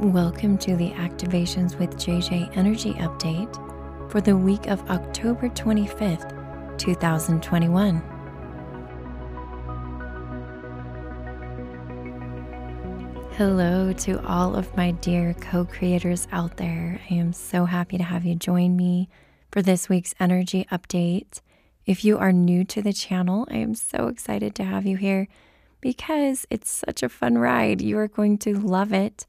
Welcome to the Activations with JJ Energy Update for the week of October 25th, 2021. Hello to all of my dear co creators out there. I am so happy to have you join me for this week's energy update. If you are new to the channel, I am so excited to have you here because it's such a fun ride. You are going to love it.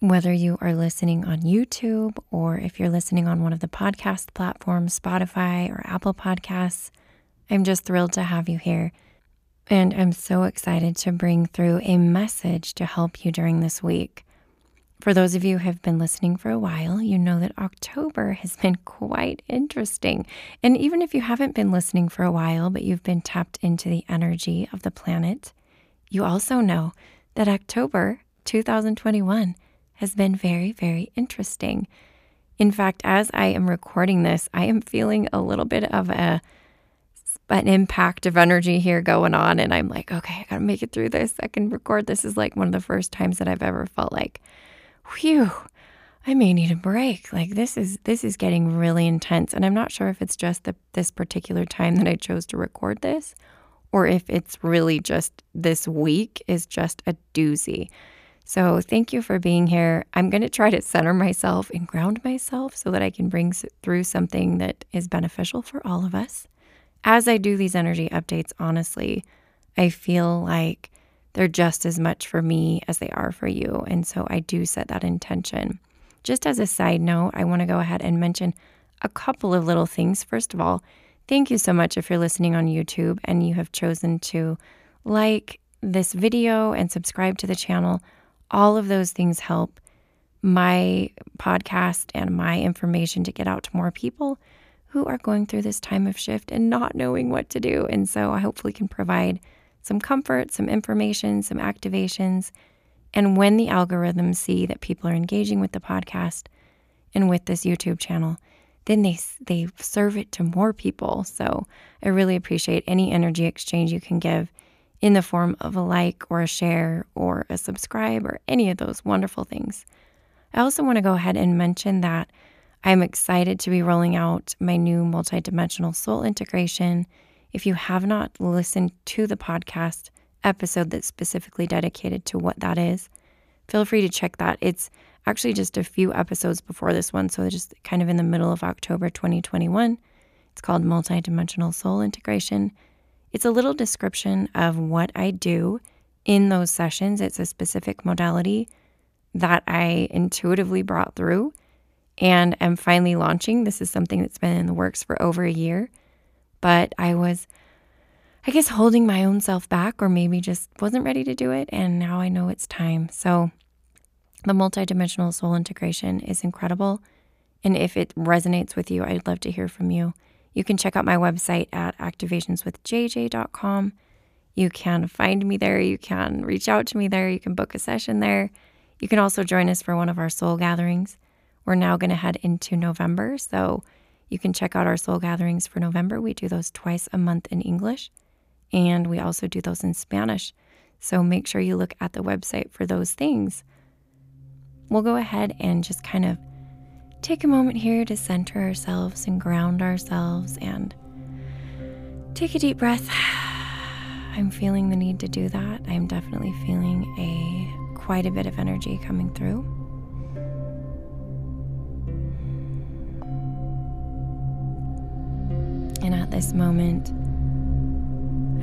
Whether you are listening on YouTube or if you're listening on one of the podcast platforms, Spotify or Apple Podcasts, I'm just thrilled to have you here. And I'm so excited to bring through a message to help you during this week. For those of you who have been listening for a while, you know that October has been quite interesting. And even if you haven't been listening for a while, but you've been tapped into the energy of the planet, you also know that October 2021 has been very, very interesting. In fact, as I am recording this, I am feeling a little bit of a an impact of energy here going on. And I'm like, okay, I got to make it through this. I can record. This is like one of the first times that I've ever felt like, whew, I may need a break. Like this is this is getting really intense. And I'm not sure if it's just the, this particular time that I chose to record this or if it's really just this week is just a doozy. So, thank you for being here. I'm going to try to center myself and ground myself so that I can bring through something that is beneficial for all of us as I do these energy updates, honestly, I feel like they're just as much for me as they are for you. And so I do set that intention. Just as a side note, I want to go ahead and mention a couple of little things. First of all, thank you so much if you're listening on YouTube and you have chosen to like this video and subscribe to the channel. All of those things help my podcast and my information to get out to more people who are going through this time of shift and not knowing what to do. And so I hopefully can provide some comfort, some information, some activations. And when the algorithms see that people are engaging with the podcast and with this YouTube channel, then they they serve it to more people. So I really appreciate any energy exchange you can give in the form of a like or a share or a subscribe or any of those wonderful things. I also want to go ahead and mention that I'm excited to be rolling out my new multidimensional soul integration. If you have not listened to the podcast episode that's specifically dedicated to what that is, feel free to check that. It's actually just a few episodes before this one, so just kind of in the middle of October 2021. It's called Multidimensional Soul Integration. It's a little description of what I do in those sessions. It's a specific modality that I intuitively brought through and am finally launching. This is something that's been in the works for over a year, but I was, I guess, holding my own self back or maybe just wasn't ready to do it. And now I know it's time. So the multidimensional soul integration is incredible. And if it resonates with you, I'd love to hear from you. You can check out my website at activationswithjj.com. You can find me there. You can reach out to me there. You can book a session there. You can also join us for one of our soul gatherings. We're now going to head into November. So you can check out our soul gatherings for November. We do those twice a month in English, and we also do those in Spanish. So make sure you look at the website for those things. We'll go ahead and just kind of take a moment here to center ourselves and ground ourselves and take a deep breath. I'm feeling the need to do that. I'm definitely feeling a quite a bit of energy coming through. And at this moment,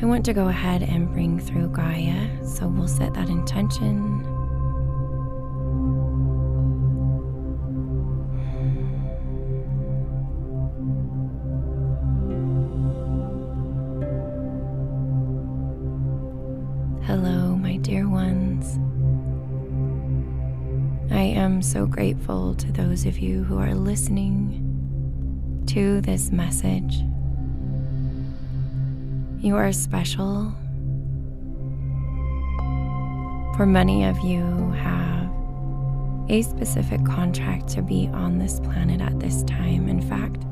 I want to go ahead and bring through Gaia. So we'll set that intention. Hello, my dear ones. I am so grateful to those of you who are listening to this message. You are special. For many of you have a specific contract to be on this planet at this time. In fact,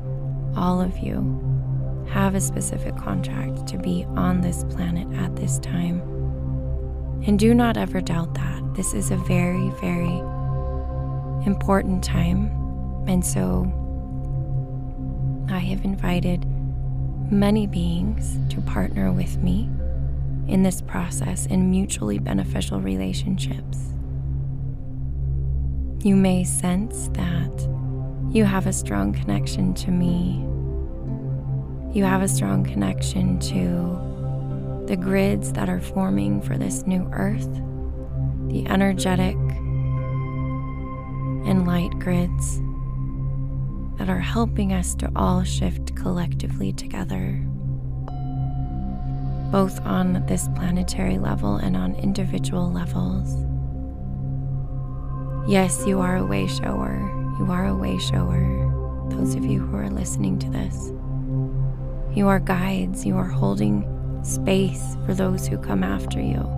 all of you have a specific contract to be on this planet at this time. And do not ever doubt that. This is a very, very important time. And so I have invited many beings to partner with me in this process in mutually beneficial relationships. You may sense that you have a strong connection to me. You have a strong connection to the grids that are forming for this new earth, the energetic and light grids that are helping us to all shift collectively together, both on this planetary level and on individual levels. Yes, you are a way shower. You are a way shower. Those of you who are listening to this, you are guides. You are holding space for those who come after you.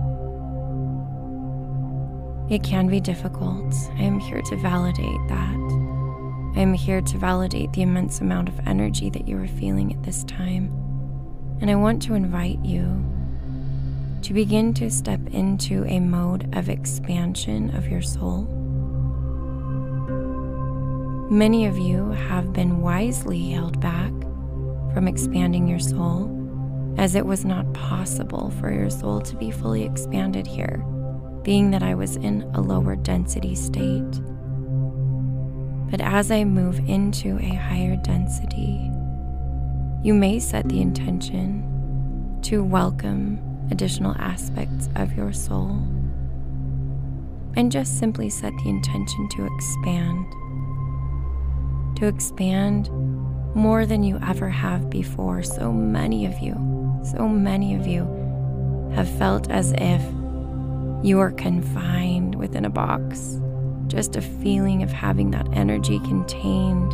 It can be difficult. I am here to validate that. I am here to validate the immense amount of energy that you are feeling at this time. And I want to invite you to begin to step into a mode of expansion of your soul. Many of you have been wisely held back from expanding your soul, as it was not possible for your soul to be fully expanded here, being that I was in a lower density state. But as I move into a higher density, you may set the intention to welcome additional aspects of your soul and just simply set the intention to expand. To expand more than you ever have before. So many of you, so many of you have felt as if you are confined within a box just a feeling of having that energy contained.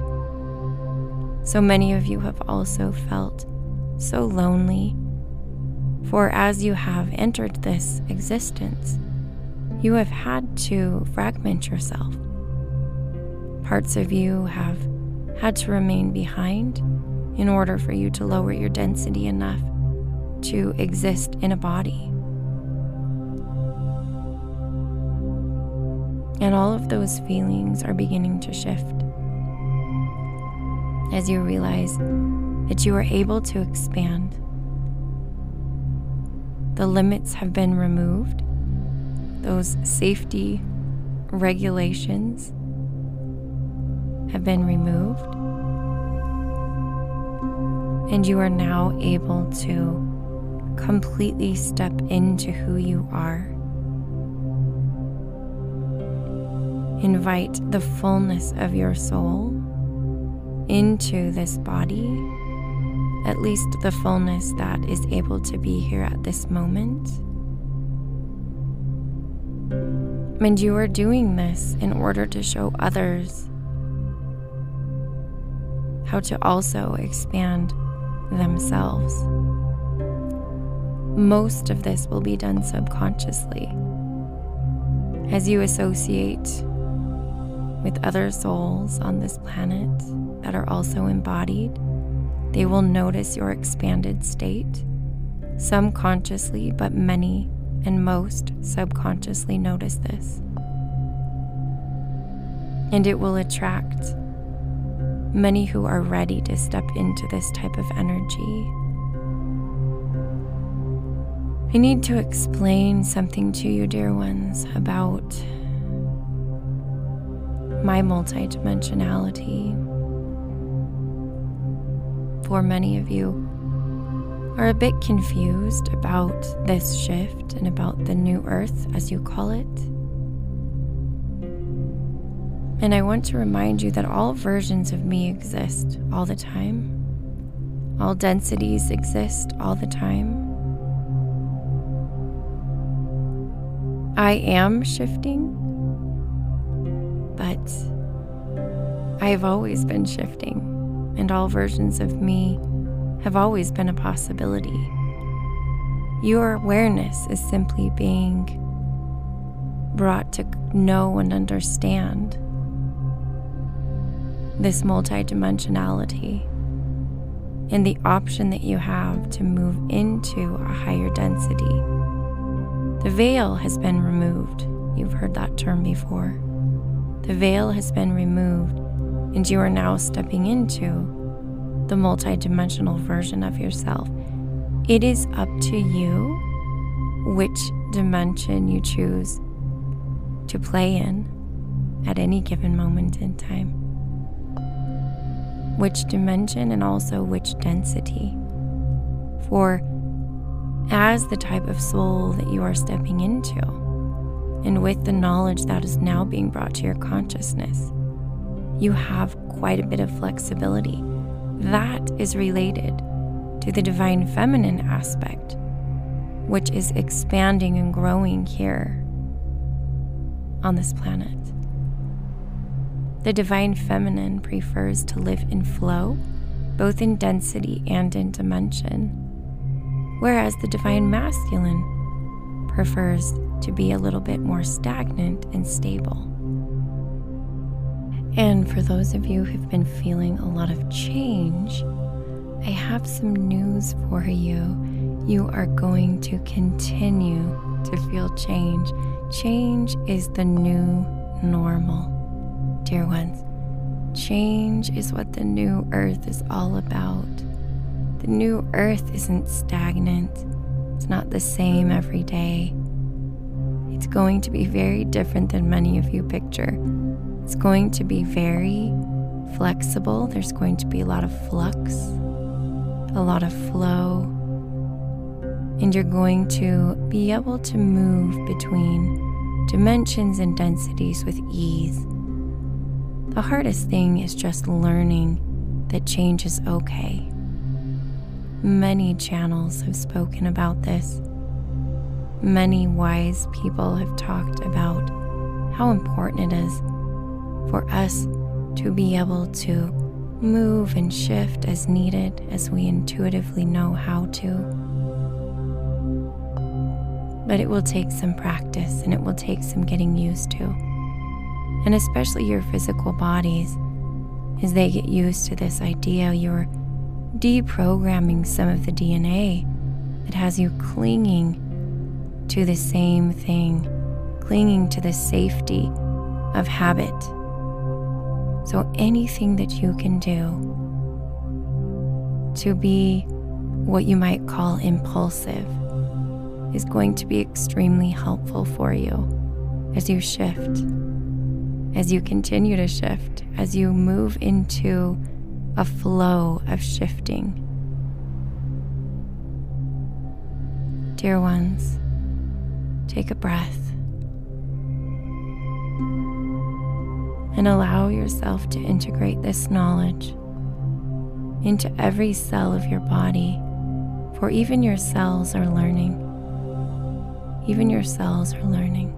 So many of you have also felt so lonely, for as you have entered this existence, you have had to fragment yourself. Parts of you have had to remain behind in order for you to lower your density enough to exist in a body. And all of those feelings are beginning to shift as you realize that you are able to expand. The limits have been removed, those safety regulations have been removed, and you are now able to completely step into who you are. Invite the fullness of your soul into this body, at least the fullness that is able to be here at this moment. And you are doing this in order to show others how to also expand themselves. Most of this will be done subconsciously as you associate with other souls on this planet that are also embodied, they will notice your expanded state. Some consciously, but many and most subconsciously notice this. And it will attract many who are ready to step into this type of energy. I need to explain something to you, dear ones, about my multidimensionality. For many of you are a bit confused about this shift and about the new earth, as you call it. And I want to remind you that all versions of me exist all the time. All densities exist all the time. I am shifting but I have always been shifting, and all versions of me have always been a possibility. Your awareness is simply being brought to know and understand this multidimensionality and the option that you have to move into a higher density. The veil has been removed. You've heard that term before. The veil has been removed, and you are now stepping into the multidimensional version of yourself. It is up to you which dimension you choose to play in at any given moment in time. Which dimension and also which density. For as the type of soul that you are stepping into, and with the knowledge that is now being brought to your consciousness, you have quite a bit of flexibility. That is related to the divine feminine aspect, which is expanding and growing here on this planet. The divine feminine prefers to live in flow, both in density and in dimension, whereas the divine masculine prefers to be a little bit more stagnant and stable. And for those of you who've been feeling a lot of change, I have some news for you. You are going to continue to feel change. Change is the new normal, dear ones. Change is what the new earth is all about. The new earth isn't stagnant, it's not the same every day. It's going to be very different than many of you picture. It's going to be very flexible. There's going to be a lot of flux, a lot of flow, and you're going to be able to move between dimensions and densities with ease. The hardest thing is just learning that change is okay. Many channels have spoken about this. Many wise people have talked about how important it is for us to be able to move and shift as needed as we intuitively know how to. But it will take some practice and it will take some getting used to. And especially your physical bodies, as they get used to this idea, you're deprogramming some of the DNA that has you clinging to the same thing, clinging to the safety of habit. So, anything that you can do to be what you might call impulsive is going to be extremely helpful for you as you shift, as you continue to shift, as you move into a flow of shifting. Dear ones, Take a breath and allow yourself to integrate this knowledge into every cell of your body, for even your cells are learning. Even your cells are learning.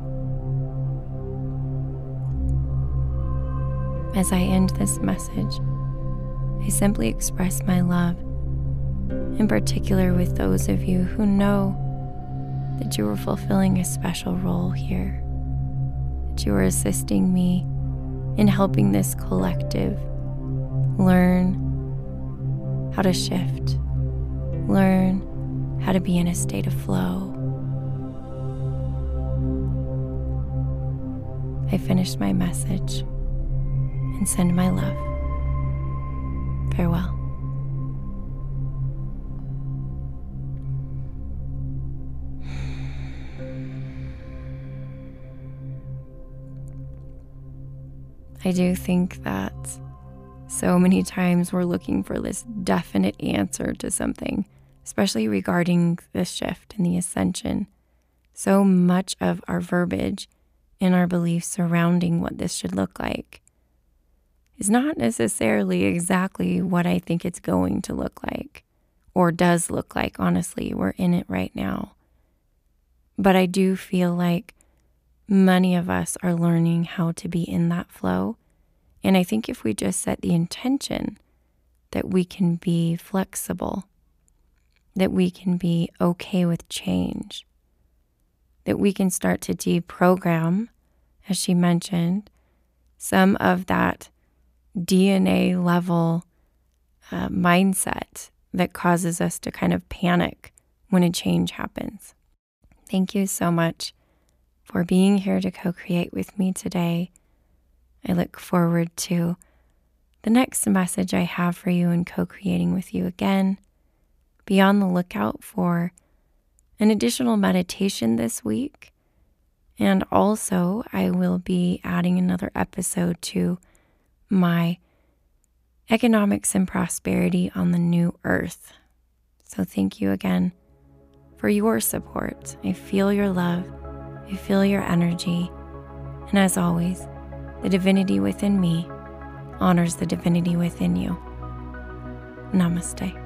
As I end this message, I simply express my love, in particular with those of you who know that you are fulfilling a special role here, that you are assisting me in helping this collective learn how to shift, learn how to be in a state of flow. I finish my message and send my love. Farewell. I do think that so many times we're looking for this definite answer to something, especially regarding the shift and the ascension. So much of our verbiage and our beliefs surrounding what this should look like is not necessarily exactly what I think it's going to look like or does look like. Honestly, we're in it right now. But I do feel like many of us are learning how to be in that flow. And I think if we just set the intention that we can be flexible, that we can be okay with change, that we can start to deprogram, as she mentioned, some of that DNA level uh, mindset that causes us to kind of panic when a change happens. Thank you so much for being here to co create with me today. I look forward to the next message I have for you and co creating with you again. Be on the lookout for an additional meditation this week. And also, I will be adding another episode to my economics and prosperity on the new earth. So, thank you again for your support. I feel your love, I feel your energy. And as always, the divinity within me honors the divinity within you. Namaste.